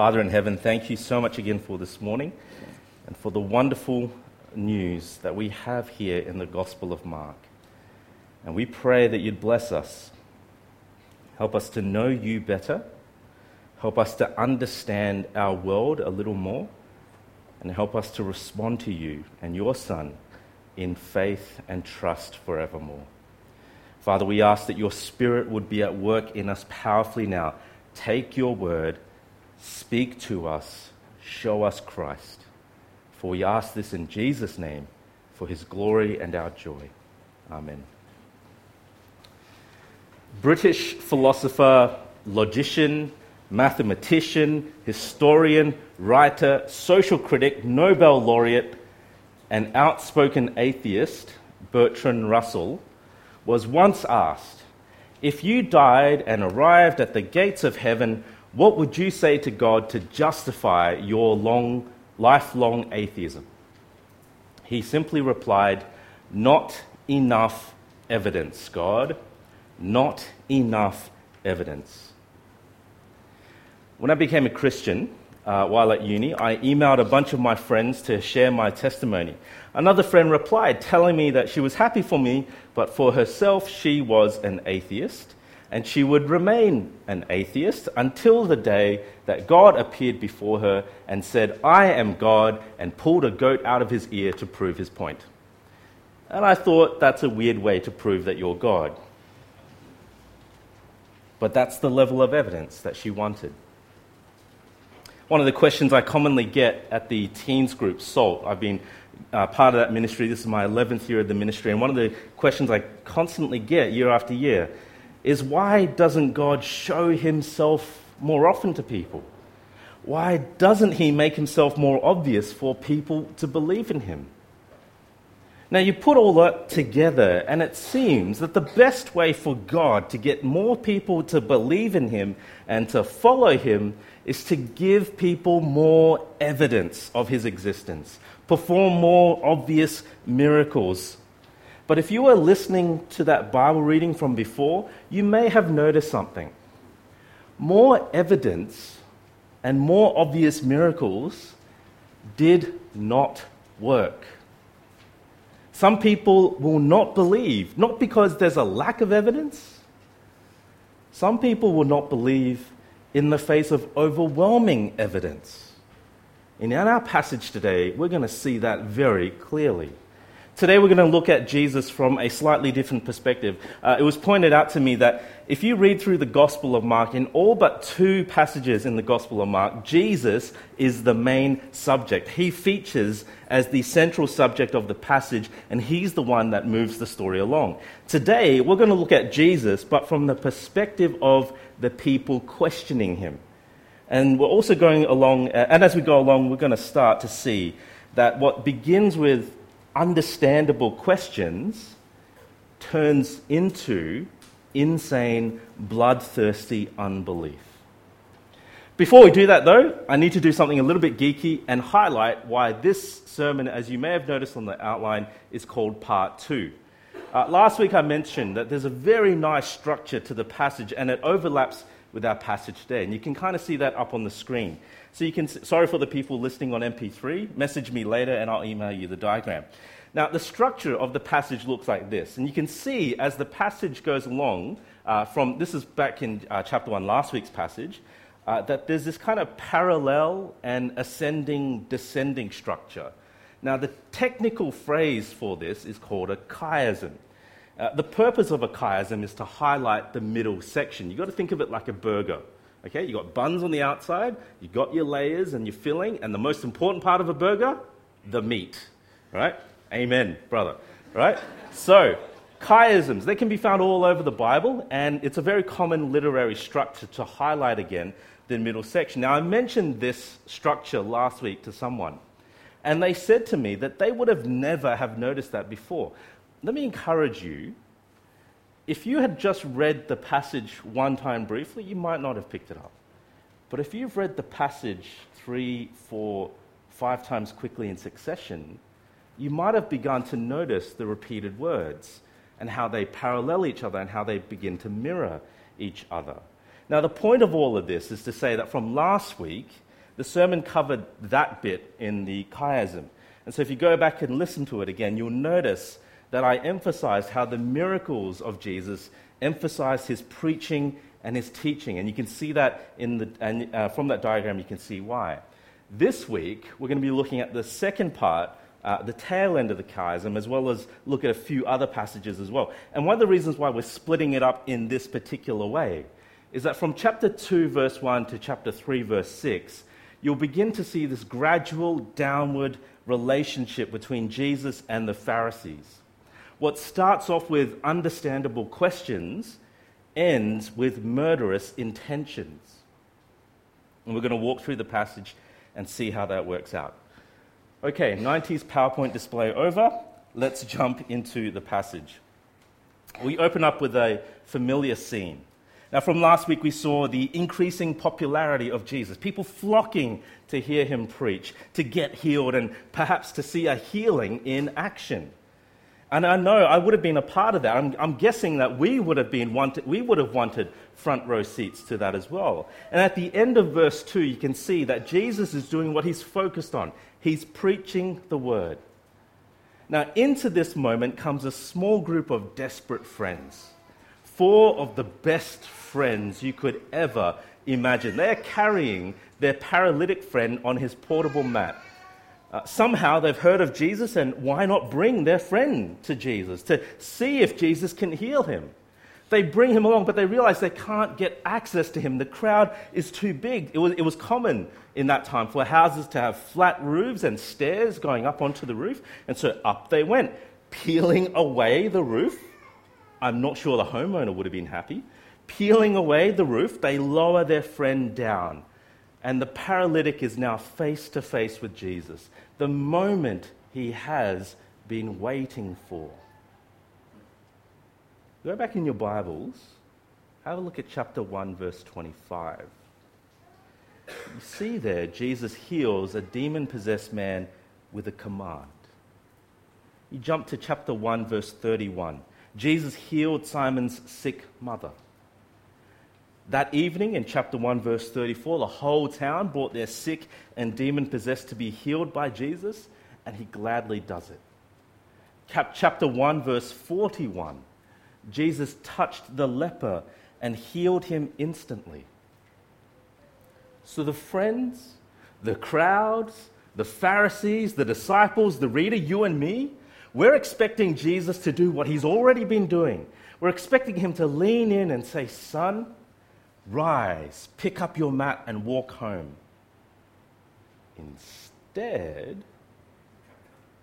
Father in heaven, thank you so much again for this morning and for the wonderful news that we have here in the Gospel of Mark. And we pray that you'd bless us. Help us to know you better. Help us to understand our world a little more. And help us to respond to you and your Son in faith and trust forevermore. Father, we ask that your Spirit would be at work in us powerfully now. Take your word, speak to us, show us Christ. For we ask this in Jesus' name, for his glory and our joy. Amen. British philosopher, logician, mathematician, historian, writer, social critic, Nobel laureate, and outspoken atheist, Bertrand Russell, was once asked If you died and arrived at the gates of heaven, what would you say to God to justify your long, lifelong atheism? He simply replied, Not enough evidence, God. Not enough evidence. When I became a Christian, uh, while at uni, I emailed a bunch of my friends to share my testimony. Another friend replied, telling me that she was happy for me, but for herself, she was an atheist, and she would remain an atheist until the day that God appeared before her and said, I am God, and pulled a goat out of his ear to prove his point. And I thought that's a weird way to prove that you're God. But that's the level of evidence that she wanted. One of the questions I commonly get at the teens group, SALT, I've been uh, part of that ministry. This is my 11th year of the ministry. And one of the questions I constantly get year after year is why doesn't God show himself more often to people? Why doesn't he make himself more obvious for people to believe in him? Now, you put all that together, and it seems that the best way for God to get more people to believe in Him and to follow Him is to give people more evidence of His existence, perform more obvious miracles. But if you were listening to that Bible reading from before, you may have noticed something. More evidence and more obvious miracles did not work. Some people will not believe, not because there's a lack of evidence. Some people will not believe in the face of overwhelming evidence. And in our passage today, we're going to see that very clearly. Today, we're going to look at Jesus from a slightly different perspective. Uh, it was pointed out to me that if you read through the Gospel of Mark, in all but two passages in the Gospel of Mark, Jesus is the main subject. He features as the central subject of the passage, and he's the one that moves the story along. Today, we're going to look at Jesus, but from the perspective of the people questioning him. And we're also going along, uh, and as we go along, we're going to start to see that what begins with understandable questions turns into insane, bloodthirsty unbelief. Before we do that, though, I need to do something a little bit geeky and highlight why this sermon, as you may have noticed on the outline, is called Part 2. Uh, last week I mentioned that there's a very nice structure to the passage and it overlaps with our passage today. And you can kind of see that up on the screen. So you can, sorry for the people listening on MP3, message me later and I'll email you the diagram. Now, the structure of the passage looks like this. And you can see as the passage goes along, uh, from this is back in uh, chapter 1, last week's passage, uh, that there's this kind of parallel and ascending, descending structure. Now, the technical phrase for this is called a chiasm. Uh, the purpose of a chiasm is to highlight the middle section. You've got to think of it like a burger. Okay, you've got buns on the outside, you've got your layers and your filling, and the most important part of a burger, the meat. Right? Amen, brother. Right? So, chiasms, they can be found all over the Bible, and it's a very common literary structure to highlight again the middle section. Now, I mentioned this structure last week to someone, and they said to me that they would have never have noticed that before. Let me encourage you. If you had just read the passage one time briefly, you might not have picked it up. But if you've read the passage three, four, five times quickly in succession, you might have begun to notice the repeated words and how they parallel each other and how they begin to mirror each other. Now, the point of all of this is to say that from last week, The sermon covered that bit in the chiasm. And so if you go back and listen to it again, you'll notice that I emphasized how the miracles of Jesus emphasized his preaching and his teaching. And you can see that in the, and uh, from that diagram, you can see why. This week, we're going to be looking at the second part, uh, the tail end of the chiasm, as well as look at a few other passages as well. And one of the reasons why we're splitting it up in this particular way is that from chapter 2, verse 1 to chapter 3, verse 6, you'll begin to see this gradual downward relationship between Jesus and the Pharisees. What starts off with understandable questions ends with murderous intentions. And we're going to walk through the passage and see how that works out. Okay, 90s PowerPoint display over. Let's jump into the passage. We open up with a familiar scene. Now, from last week, we saw the increasing popularity of Jesus, people flocking to hear him preach, to get healed, and perhaps to see a healing in action. And I know I would have been a part of that. I'm, I'm, guessing that we would have been wanted, we would have wanted front row seats to that as well. And at the end of verse 2, you can see that Jesus is doing what he's focused on. He's preaching the word. Now, into this moment comes a small group of desperate friends. Four of the best friends you could ever imagine. They're carrying their paralytic friend on his portable mat. Uh, somehow they've heard of Jesus, and why not bring their friend to Jesus to see if Jesus can heal him? They bring him along, but they realize they can't get access to him. The crowd is too big. It was, it was common in that time for houses to have flat roofs and stairs going up onto the roof, and so up they went, peeling away the roof. I'm not sure the homeowner would have been happy. Peeling away the roof, they lower their friend down and the paralytic is now face to face with Jesus, the moment he has been waiting for. Go back in your Bibles, have a look at chapter 1, verse 25. You see there, Jesus heals a demon possessed man with a command. You jump to chapter 1, verse 31. Jesus healed Simon's sick mother. That evening, in chapter 1, verse 34, the whole town brought their sick and demon possessed to be healed by Jesus, and he gladly does it. Cap- chapter 1, verse 41, Jesus touched the leper and healed him instantly. So the friends, the crowds, the Pharisees, the disciples, the reader, you and me, we're expecting Jesus to do what he's already been doing. We're expecting him to lean in and say, Son, Rise, pick up your mat, and walk home. Instead,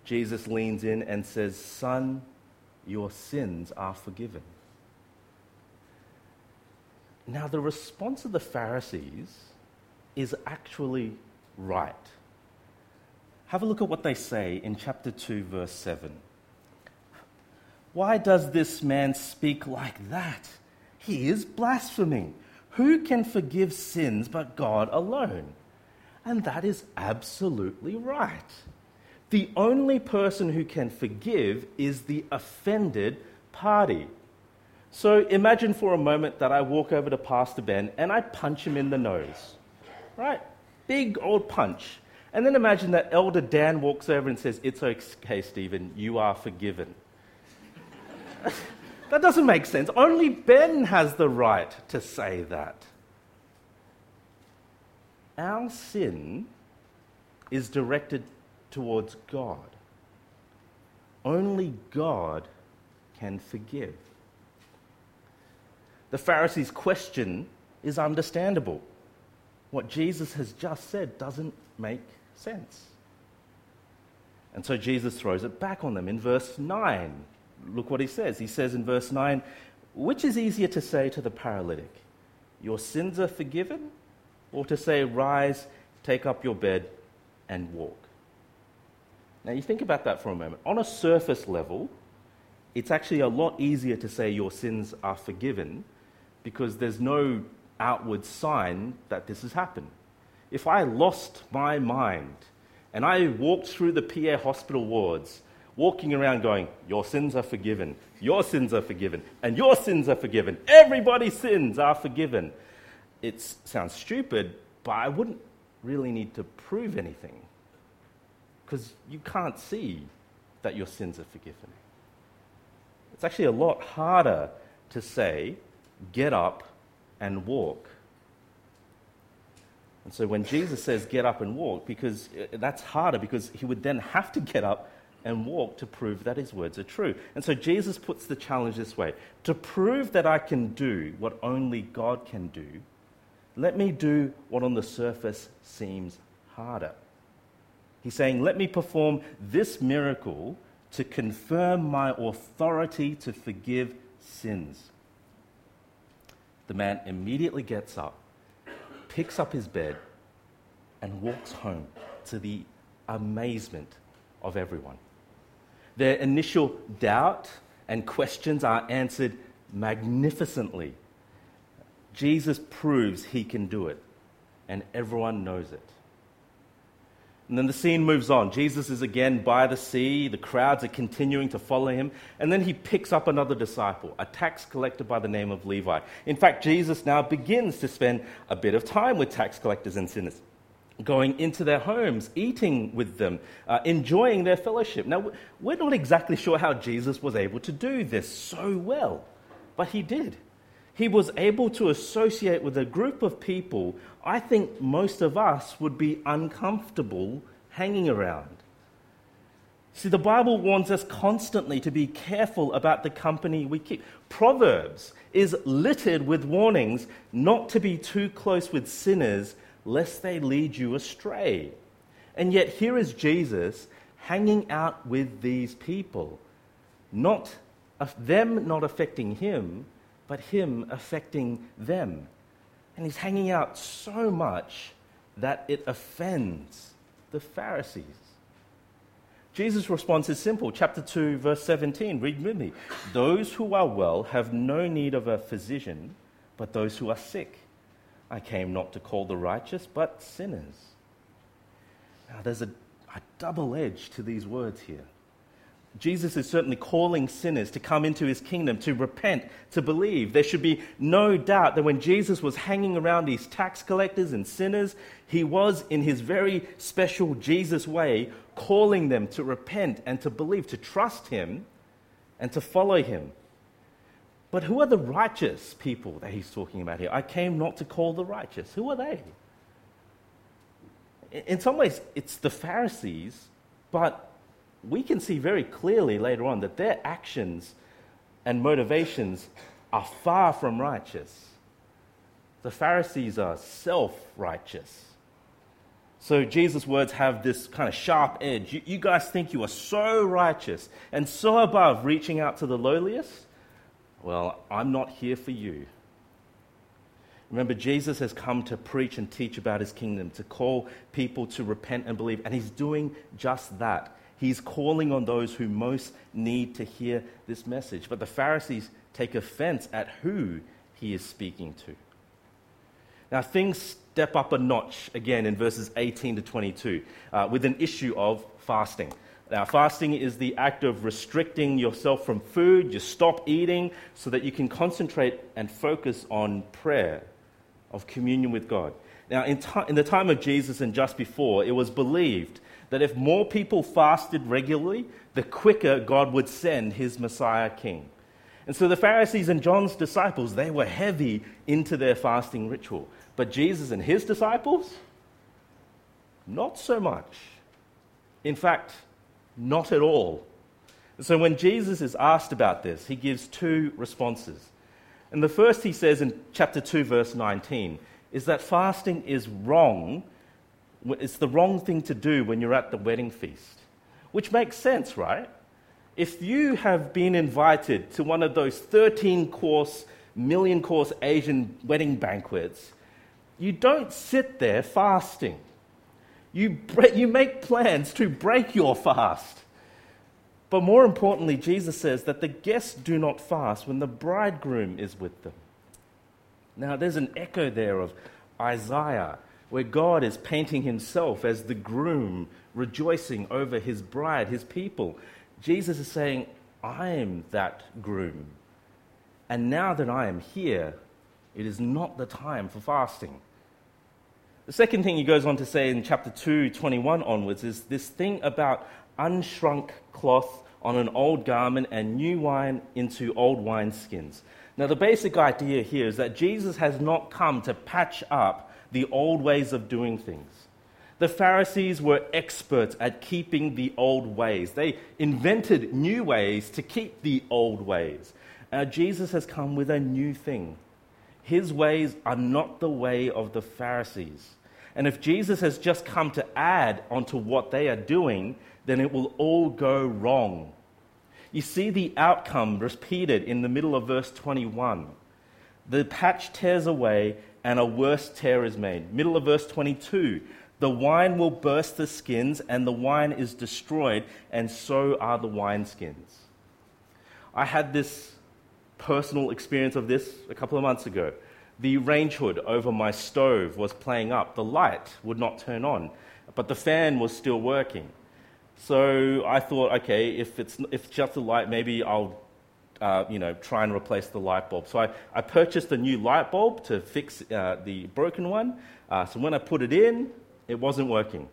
Jesus leans in and says, Son, your sins are forgiven. Now, the response of the Pharisees is actually right. Have a look at what they say in chapter 2, verse 7. Why does this man speak like that? He is blaspheming. Who can forgive sins but God alone? And that is absolutely right. The only person who can forgive is the offended party. So imagine for a moment that I walk over to Pastor Ben and I punch him in the nose. Right? Big old punch. And then imagine that Elder Dan walks over and says, It's okay, Stephen, you are forgiven. That doesn't make sense. Only Ben has the right to say that. Our sin is directed towards God. Only God can forgive. The Pharisees' question is understandable. What Jesus has just said doesn't make sense. And so Jesus throws it back on them in verse 9 look what he says. He says in verse 9, Which is easier to say to the paralytic, Your sins are forgiven? Or to say, Rise, take up your bed, and walk? Now, you think about that for a moment. On a surface level, it's actually a lot easier to say your sins are forgiven because there's no outward sign that this has happened. If I lost my mind and I walked through the PA hospital wards walking around going, Your sins are forgiven, your sins are forgiven, and your sins are forgiven. Everybody's sins are forgiven. It sounds stupid, but I wouldn't really need to prove anything because you can't see that your sins are forgiven. It's actually a lot harder to say, get up and walk. And so when Jesus says, get up and walk, because uh, that's harder because he would then have to get up and walk to prove that his words are true. And so Jesus puts the challenge this way To prove that I can do what only God can do, let me do what on the surface seems harder. He's saying, Let me perform this miracle to confirm my authority to forgive sins. The man immediately gets up, picks up his bed, and walks home to the amazement of everyone. Their initial doubt and questions are answered magnificently. Jesus proves he can do it, and everyone knows it. And then the scene moves on. Jesus is again by the sea. The crowds are continuing to follow him. And then he picks up another disciple, a tax collector by the name of Levi. In fact, Jesus now begins to spend a bit of time with tax collectors and sinners going into their homes, eating with them, uh, enjoying their fellowship. Now, we're not exactly sure how Jesus was able to do this so well, but he did. He was able to associate with a group of people I think most of us would be uncomfortable hanging around. See, the Bible warns us constantly to be careful about the company we keep. Proverbs is littered with warnings not to be too close with sinners lest they lead you astray. And yet, here is Jesus hanging out with these people, not them not affecting him, but him affecting them. And he's hanging out so much that it offends the Pharisees. Jesus' response is simple. Chapter 2, verse 17. Read with me. Those who are well have no need of a physician, but those who are sick. I came not to call the righteous, but sinners. Now, there's a, a double edge to these words here. Jesus is certainly calling sinners to come into his kingdom, to repent, to believe. There should be no doubt that when Jesus was hanging around these tax collectors and sinners, he was, in his very special Jesus way, calling them to repent and to believe, to trust him and to follow him. But who are the righteous people that he's talking about here? I came not to call the righteous. Who are they? In some ways, it's the Pharisees, but we can see very clearly later on that their actions and motivations are far from righteous. The Pharisees are self righteous. So Jesus' words have this kind of sharp edge. You, you, guys think you are so righteous and so above reaching out to the lowliest? Well, I'm not here for you. Remember, Jesus has come to preach and teach about his kingdom, to call people to repent and believe, and he's doing just that. He's calling on those who most need to hear this message. But the Pharisees take offense at who he is speaking to. Now, things step up a notch again in verses 18 to 22 uh, with an issue of fasting. Now, fasting is the act of restricting yourself from food. You stop eating so that you can concentrate and focus on prayer, of communion with God. Now, in, t- in the time of Jesus and just before, it was believed that if more people fasted regularly, the quicker God would send his Messiah king. And so the Pharisees and John's disciples, they were heavy into their fasting ritual. But Jesus and his disciples, not so much. In fact, not at all. So when Jesus is asked about this, he gives two responses. And the first he says in chapter 2, verse 19, is that fasting is wrong. It's the wrong thing to do when you're at the wedding feast, which makes sense, right? If you have been invited to one of those 13 course, million course Asian wedding banquets, you don't sit there fasting. You, you make plans to break your fast. But more importantly, Jesus says that the guests do not fast when the bridegroom is with them. Now, there's an echo there of Isaiah, where God is painting himself as the groom, rejoicing over his bride, his people. Jesus is saying, I am that groom. And now that I am here, it is not the time for fasting. The second thing he goes on to say in chapter 2, 21 onwards, is this thing about unshrunk cloth on an old garment and new wine into old wineskins. Now, the basic idea here is that Jesus has not come to patch up the old ways of doing things. The Pharisees were experts at keeping the old ways. They invented new ways to keep the old ways. Now, Jesus has come with a new thing. His ways are not the way of the Pharisees. And if Jesus has just come to add onto what they are doing, then it will all go wrong. You see the outcome repeated in the middle of verse 21. The patch tears away and a worse tear is made. Middle of verse 22. The wine will burst the skins and the wine is destroyed, and so are the wineskins. I had this personal experience of this a couple of months ago. The range hood over my stove was playing up. The light would not turn on, but the fan was still working. So I thought, okay, if it's, if it's just the light, maybe I'll uh, you know, try and replace the light bulb. So I, I purchased a new light bulb to fix uh, the broken one. Uh, so when I put it in, it wasn't working.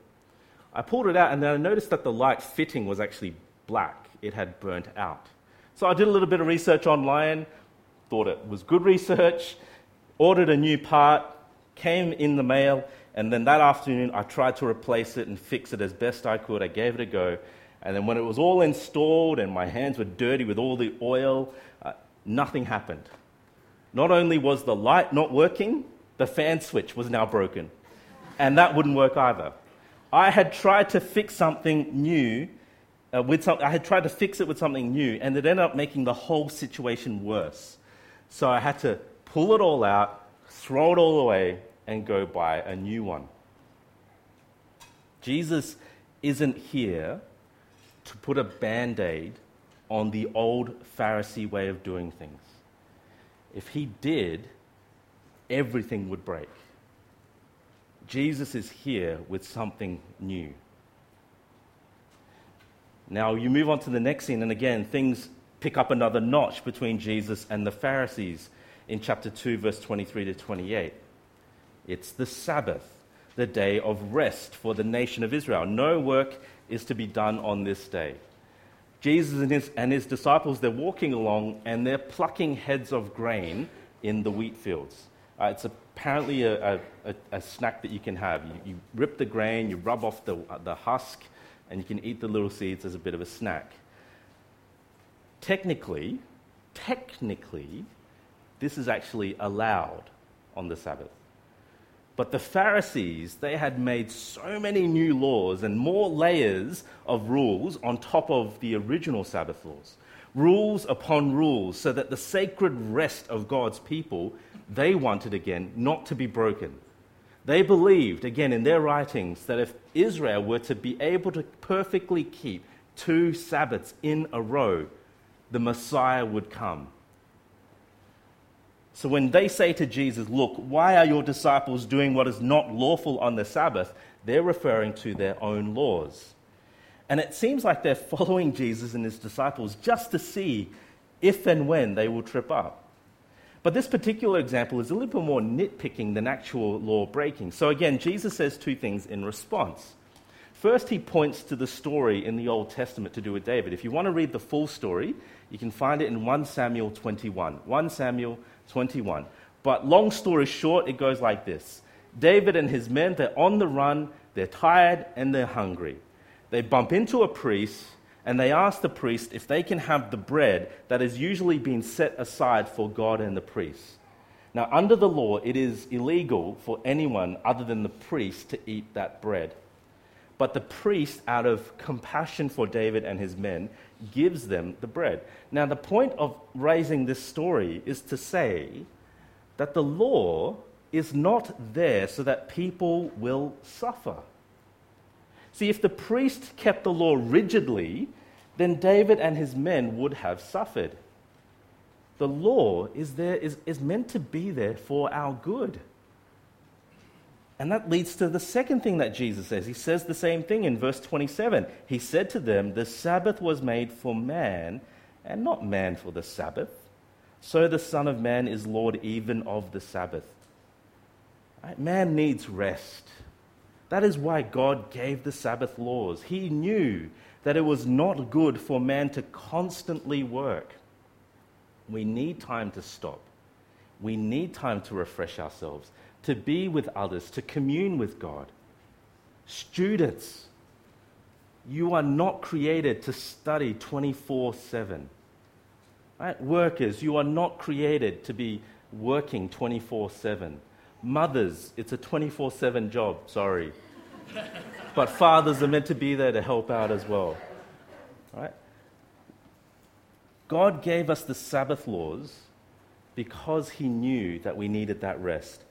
I pulled it out and then I noticed that the light fitting was actually black. It had burnt out. So I did a little bit of research online, thought it was good research, ordered a new part, came in the mail, and then that afternoon I tried to replace it and fix it as best I could. I gave it a go. And then when it was all installed and my hands were dirty with all the oil, uh, nothing happened. Not only was the light not working, the fan switch was now broken. And that wouldn't work either. I had tried to fix something new uh, with some, I had tried to fix it with something new, and it ended up making the whole situation worse. So I had to pull it all out, throw it all away, and go buy a new one. Jesus isn't here to put a band aid on the old Pharisee way of doing things. If he did, everything would break. Jesus is here with something new. Now, you move on to the next scene, and again, things pick up another notch between Jesus and the Pharisees in chapter 2, verse 23 to 28. It's the Sabbath, the day of rest for the nation of Israel. No work is to be done on this day. Jesus and his, and his disciples, they're walking along and they're plucking heads of grain in the wheat fields. Uh, it's apparently a, a, a, snack that you can have. You, you, rip the grain, you rub off the, the husk, and you can eat the little seeds as a bit of a snack. Technically, technically, this is actually allowed on the Sabbath. But the Pharisees, they had made so many new laws and more layers of rules on top of the original Sabbath laws. Rules upon rules, so that the sacred rest of God's people, they wanted again not to be broken. They believed, again in their writings, that if Israel were to be able to perfectly keep two Sabbaths in a row, the Messiah would come. So when they say to Jesus, Look, why are your disciples doing what is not lawful on the Sabbath? they're referring to their own laws. And it seems like they're following Jesus and his disciples just to see if and when they will trip up. But this particular example is a little bit more nitpicking than actual law breaking. So again, Jesus says two things in response. First, he points to the story in the Old Testament to do with David. If you want to read the full story, you can find it in 1 Samuel 21. 1 Samuel 21. But long story short, it goes like this David and his men, they're on the run, they're tired, and they're hungry. They bump into a priest and they ask the priest if they can have the bread that has usually been set aside for God and the priest. Now, under the law, it is illegal for anyone other than the priest to eat that bread. But the priest, out of compassion for David and his men, gives them the bread. Now, the point of raising this story is to say that the law is not there so that people will suffer. See, if the priest kept the law rigidly, then David and his men would have suffered. The law is, there, is, is meant to be there for our good. And that leads to the second thing that Jesus says. He says the same thing in verse 27. He said to them, The Sabbath was made for man, and not man for the Sabbath. So the Son of Man is Lord even of the Sabbath. Right? Man needs rest. That is why God gave the Sabbath laws. He knew that it was not good for man to constantly work. We need time to stop. We need time to refresh ourselves, to be with others, to commune with God. Students, you are not created to study 24 7. Right? Workers, you are not created to be working 24 7. Mothers, it's a 24 7 job, sorry. but fathers are meant to be there to help out as well. Right? God gave us the Sabbath laws because He knew that we needed that rest.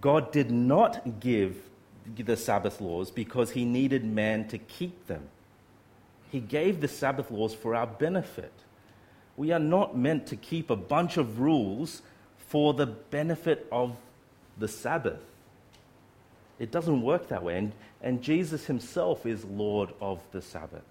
God did not give the Sabbath laws because He needed man to keep them. He gave the Sabbath laws for our benefit. We are not meant to keep a bunch of rules for the benefit of the Sabbath. It doesn't work that way. And, and Jesus himself is Lord of the Sabbath.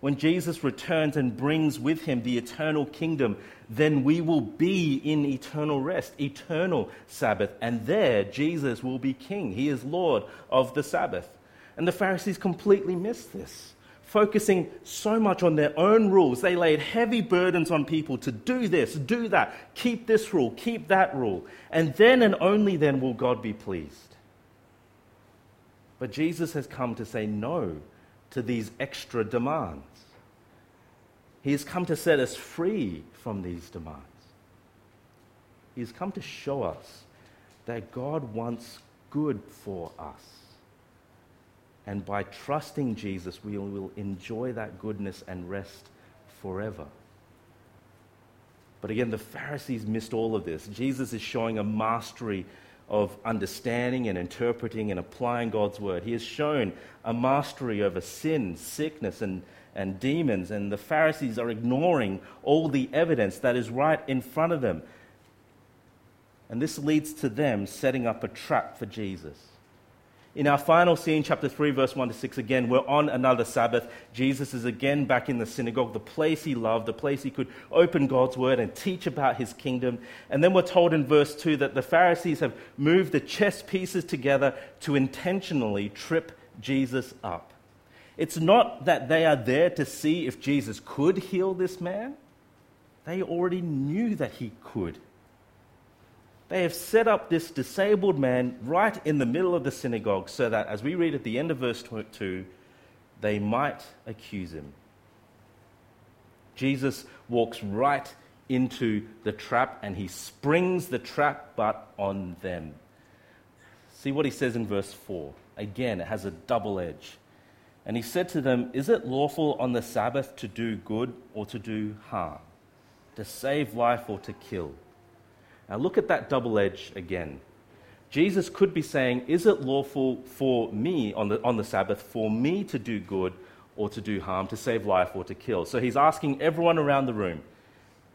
When Jesus returns and brings with him the eternal kingdom, then we will be in eternal rest, eternal Sabbath. And there, Jesus will be king. He is Lord of the Sabbath. And the Pharisees completely missed this focusing so much on their own rules. They laid heavy burdens on people to do this, do that, keep this rule, keep that rule. And then and only then will God be pleased. But Jesus has come to say no to these extra demands. He has come to set us free from these demands. He has come to show us that God wants good for us. And by trusting Jesus, we will enjoy that goodness and rest forever. But again, the Pharisees missed all of this. Jesus is showing a mastery of understanding and interpreting and applying God's word. He has shown a mastery over sin, sickness, and, and demons, and the Pharisees are ignoring all the evidence that is right in front of them. And this leads to them setting up a trap for Jesus. In our final scene, chapter 3, verse 1 to 6, again, we're on another Sabbath. Jesus is again back in the synagogue, the place he loved, the place he could open God's word and teach about his kingdom. And then we're told in verse 2 that the Pharisees have moved the chess pieces together to intentionally trip Jesus up. It's not that they are there to see if Jesus could heal this man, they already knew that he could. They have set up this disabled man right in the middle of the synagogue so that, as we read at the end of verse 2, they might accuse him. Jesus walks right into the trap and he springs the trap but on them. See what he says in verse 4. Again, it has a double edge. And he said to them, Is it lawful on the Sabbath to do good or to do harm, to save life or to kill? Now look at that double edge again. Jesus could be saying, Is it lawful for me on the, on the Sabbath for me to do good or to do harm, to save life or to kill? So he's asking everyone around the room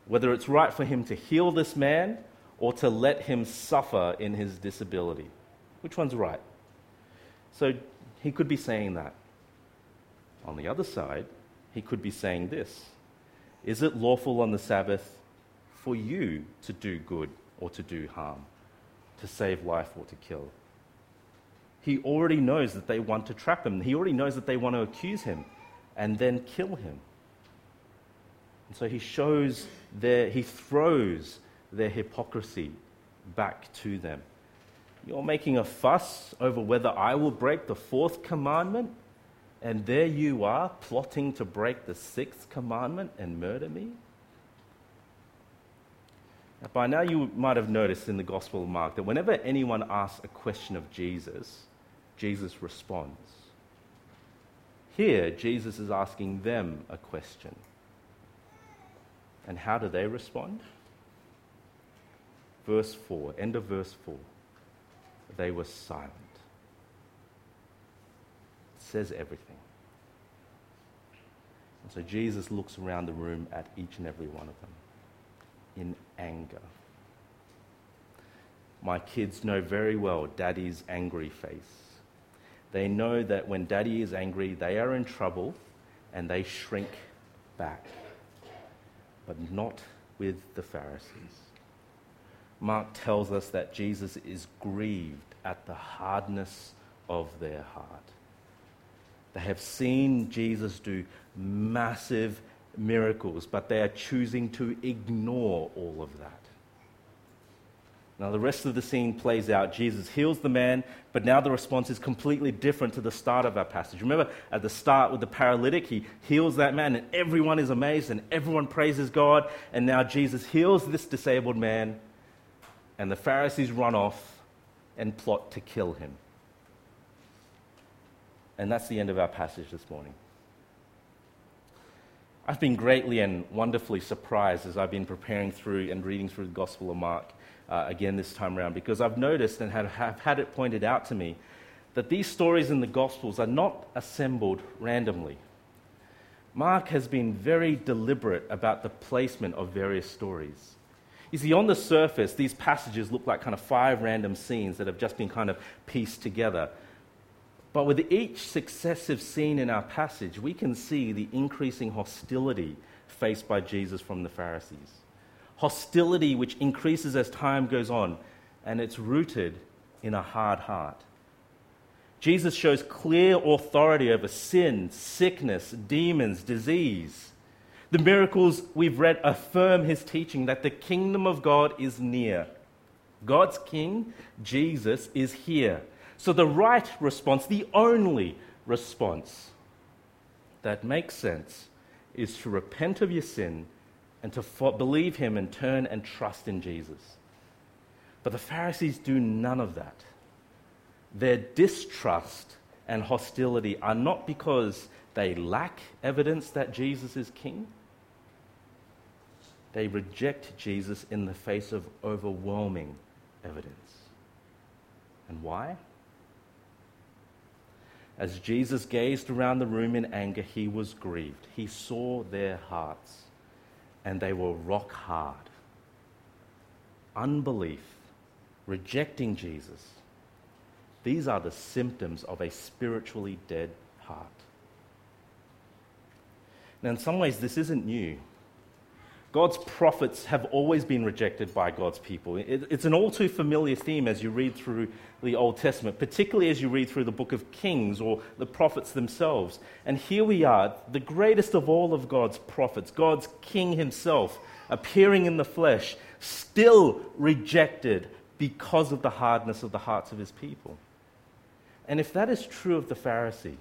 whether it's right for him to heal this man or to let him suffer in his disability. Which one's right? So he could be saying that. On the other side, he could be saying this Is it lawful on the Sabbath for you to do good or to do harm, to save life or to kill. He already knows that they want to trap him. He already knows that they want to accuse him and then kill him. And so he shows their, he throws their hypocrisy back to them. You're making a fuss over whether I will break the fourth commandment, and there you are plotting to break the sixth commandment and murder me? By now, you might have noticed in the Gospel of Mark that whenever anyone asks a question of Jesus, Jesus responds. Here, Jesus is asking them a question. And how do they respond? Verse 4, end of verse 4. They were silent. It says everything. And so Jesus looks around the room at each and every one of them in anger. My kids know very well daddy's angry face. They know that when daddy is angry, they are in trouble and they shrink back. But not with the Pharisees. Mark tells us that Jesus is grieved at the hardness of their heart. They have seen Jesus do massive miracles, but they are choosing to ignore all of that. Now, the rest of the scene plays out. Jesus heals the man, but now the response is completely different to the start of our passage. Remember, at the start with the paralytic, he heals that man, and everyone is amazed, and everyone praises God. And now Jesus heals this disabled man, and the Pharisees run off and plot to kill him. And that's the end of our passage this morning. I've been greatly and wonderfully surprised as I've been preparing through and reading through the Gospel of Mark uh, again this time around because I've noticed and have, have had it pointed out to me that these stories in the Gospels are not assembled randomly. Mark has been very deliberate about the placement of various stories. You see, on the surface, these passages look like kind of five random scenes that have just been kind of pieced together. But with each successive scene in our passage, we can see the increasing hostility faced by Jesus from the Pharisees. Hostility which increases as time goes on, and it's rooted in a hard heart. Jesus shows clear authority over sin, sickness, demons, disease. The miracles we've read affirm his teaching that the kingdom of God is near. God's king, Jesus, is here. So, the right response, the only response that makes sense, is to repent of your sin and to believe him and turn and trust in Jesus. But the Pharisees do none of that. Their distrust and hostility are not because they lack evidence that Jesus is king. They reject Jesus in the face of overwhelming evidence. And why? As Jesus gazed around the room in anger, he was grieved. He saw their hearts, and they were rock hard. Unbelief, rejecting Jesus, these are the symptoms of a spiritually dead heart. Now, in some ways, this isn't new. God's prophets have always been rejected by God's people. It's an all too familiar theme as you read through the Old Testament, particularly as you read through the book of Kings or the prophets themselves. And here we are, the greatest of all of God's prophets, God's King himself, appearing in the flesh, still rejected because of the hardness of the hearts of his people. And if that is true of the Pharisees,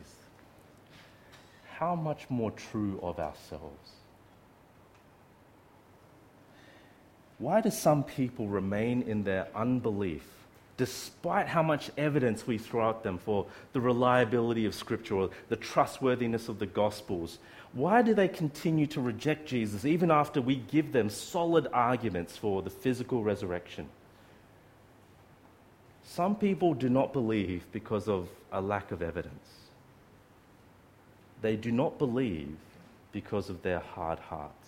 how much more true of ourselves? Why do some people remain in their unbelief despite how much evidence we throw at them for the reliability of Scripture or the trustworthiness of the Gospels? Why do they continue to reject Jesus even after we give them solid arguments for the physical resurrection? Some people do not believe because of a lack of evidence. They do not believe because of their hard hearts.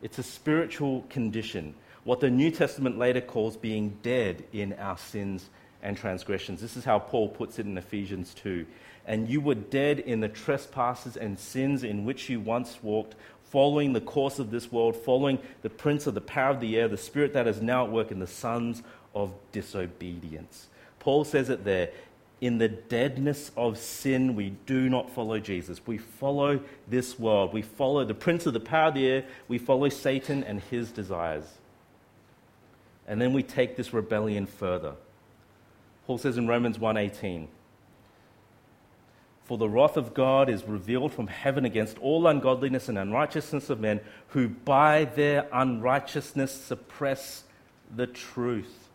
It's a spiritual condition, what the New Testament later calls being dead in our sins and transgressions. This is how Paul puts it in Ephesians 2. And you were dead in the trespasses and sins in which you once walked, following the course of this world, following the prince of the power of the air, the spirit that is now at work in the sons of disobedience. Paul says it there in the deadness of sin, we do not follow Jesus. We follow this world. We follow the prince of the power of the air. We follow Satan and his desires. And then we take this rebellion further. Paul says in Romans 1:18, "For the wrath of God is revealed from heaven against all ungodliness and unrighteousness of men who by their unrighteousness suppress the truth."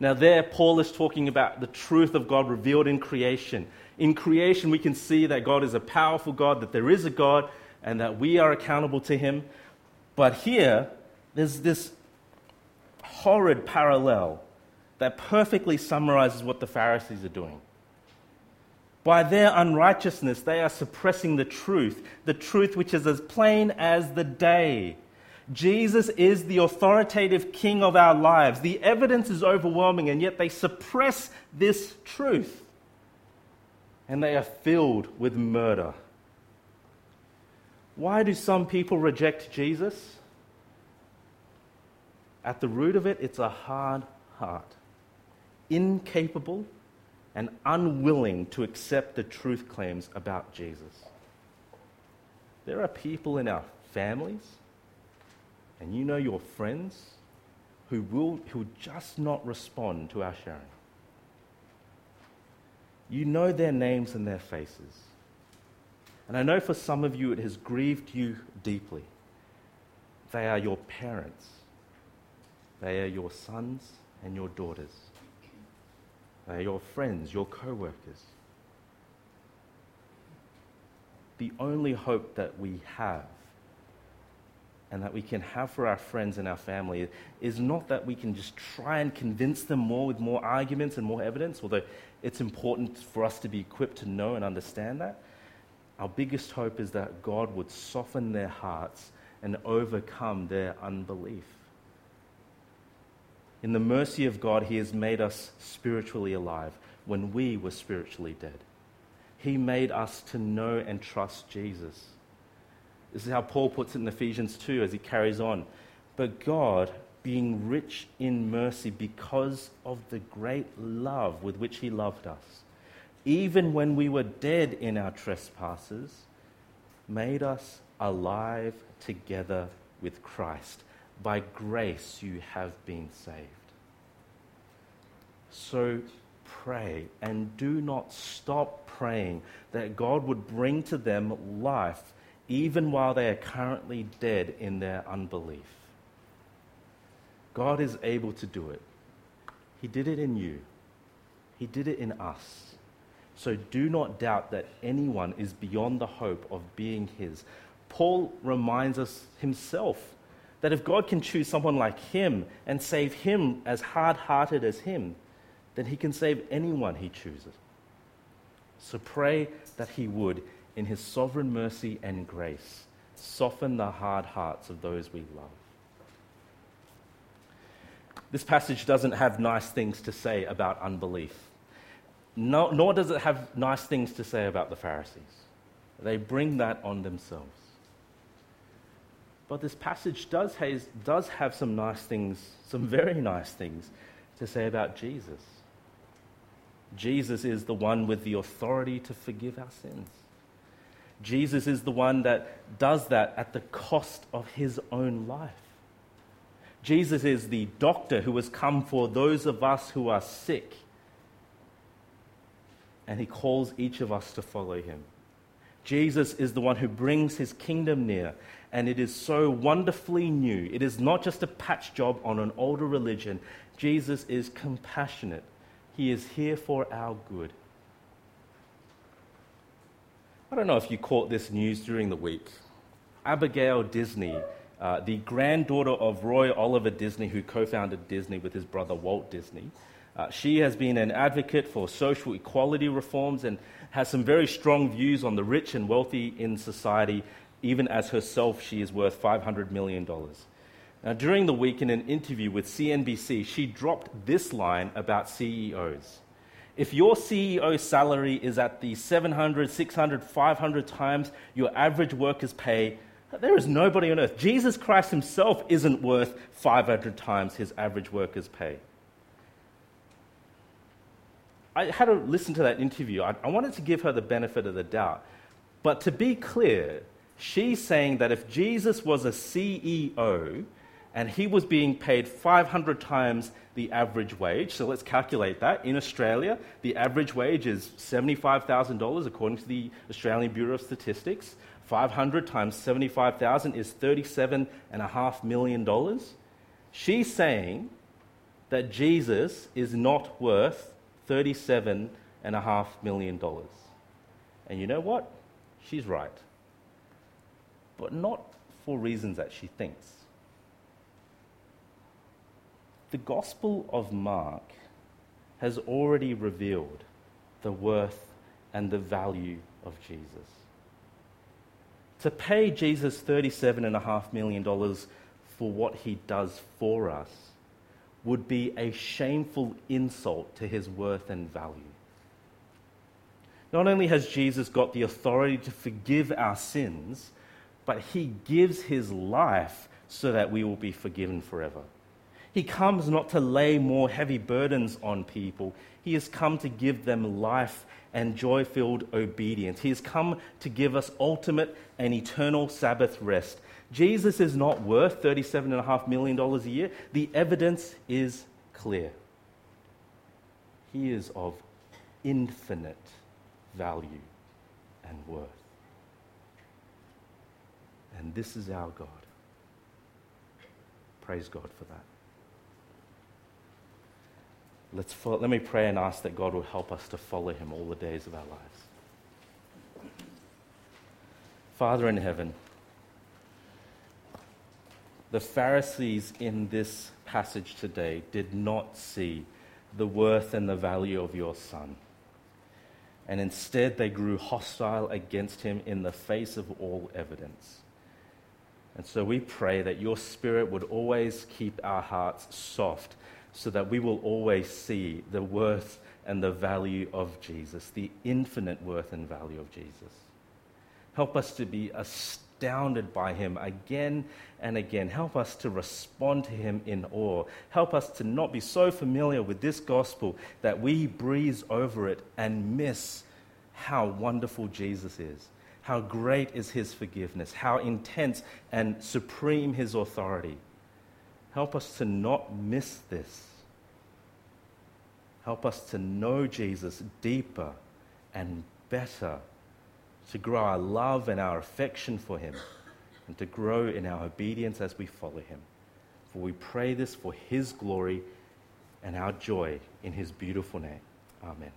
Now, there, Paul is talking about the truth of God revealed in creation. In creation, we can see that God is a powerful God, that there is a God, and that we are accountable to Him. But here, there's this horrid parallel that perfectly summarizes what the Pharisees are doing. By their unrighteousness, they are suppressing the truth, the truth which is as plain as the day. Jesus is the authoritative king of our lives. The evidence is overwhelming, and yet they suppress this truth. And they are filled with murder. Why do some people reject Jesus? At the root of it, it's a hard heart, incapable and unwilling to accept the truth claims about Jesus. There are people in our families, and you know your friends, who will who just not respond to our sharing. You know their names and their faces. And I know for some of you it has grieved you deeply. They are your parents, they are your sons and your daughters, they are your friends, your co workers. The only hope that we have and that we can have for our friends and our family is not that we can just try and convince them more with more arguments and more evidence, although it's important for us to be equipped to know and understand that. Our biggest hope is that God would soften their hearts and overcome their unbelief. In the mercy of God, He has made us spiritually alive when we were spiritually dead. He made us to know and trust Jesus. This is how Paul puts it in Ephesians 2 as he carries on. But God, being rich in mercy because of the great love with which he loved us, even when we were dead in our trespasses, made us alive together with Christ. By grace you have been saved. So pray and do not stop praying that God would bring to them life even while they are currently dead in their unbelief. God is able to do it. He did it in you, He did it in us. So do not doubt that anyone is beyond the hope of being His. Paul reminds us himself that if God can choose someone like him and save him as hard hearted as him, then he can save anyone he chooses. So pray that he would in his sovereign mercy and grace, soften the hard hearts of those we love. This passage doesn't have nice things to say about unbelief, no, nor does it have nice things to say about the Pharisees. They bring that on themselves. But this passage does has, does have some nice things, some very nice things to say about Jesus. Jesus is the one with the authority to forgive our sins. Jesus is the one that does that at the cost of his own life. Jesus is the doctor who has come for those of us who are sick. And he calls each of us to follow him. Jesus is the one who brings his kingdom near, and it is so wonderfully new. It is not just a patch job on an older religion. Jesus is compassionate, he is here for our good. I don't know if you caught this news during the week. Abigail Disney, uh, the granddaughter of Roy Oliver Disney, who co founded Disney with his brother Walt Disney, uh, she has been an advocate for social equality reforms and has some very strong views on the rich and wealthy in society. Even as herself, she is worth $500 million. Now, during the week, in an interview with CNBC, she dropped this line about CEOs. If your CEO's salary is at the 700, 600, 500 times your average worker's pay, there is nobody on earth. Jesus Christ himself isn't worth 500 times his average worker's pay. I had to listen to that interview. I, I wanted to give her the benefit of the doubt. But to be clear, she's saying that if Jesus was a CEO, and he was being paid 500 times the average wage. So let's calculate that. In Australia, the average wage is $75,000 according to the Australian Bureau of Statistics. 500 times 75,000 is $37.5 million. She's saying that Jesus is not worth $37.5 million. And you know what? She's right. But not for reasons that she thinks. The Gospel of Mark has already revealed the worth and the value of Jesus. To pay Jesus $37.5 million for what he does for us would be a shameful insult to his worth and value. Not only has Jesus got the authority to forgive our sins, but he gives his life so that we will be forgiven forever. He comes not to lay more heavy burdens on people. He has come to give them life and joy filled obedience. He has come to give us ultimate and eternal Sabbath rest. Jesus is not worth $37.5 million a year. The evidence is clear. He is of infinite value and worth. And this is our God. Praise God for that. Let's let me pray and ask that God will help us to follow him all the days of our lives. Father in heaven, the Pharisees in this passage today did not see the worth and the value of your Son. And instead, they grew hostile against him in the face of all evidence. And so we pray that your Spirit would always keep our hearts soft so that we will always see the worth and the value of Jesus, the infinite worth and value of Jesus. Help us to be astounded by him again and again. Help us to respond to him in awe. Help us to not be so familiar with this gospel that we breeze over it and miss how wonderful Jesus is. How great is his forgiveness, how intense and supreme his authority. Help us to not miss this. Help us to know Jesus deeper and better, to grow our love and our affection for him, and to grow in our obedience as we follow him. For we pray this for his glory and our joy in his beautiful name. Amen.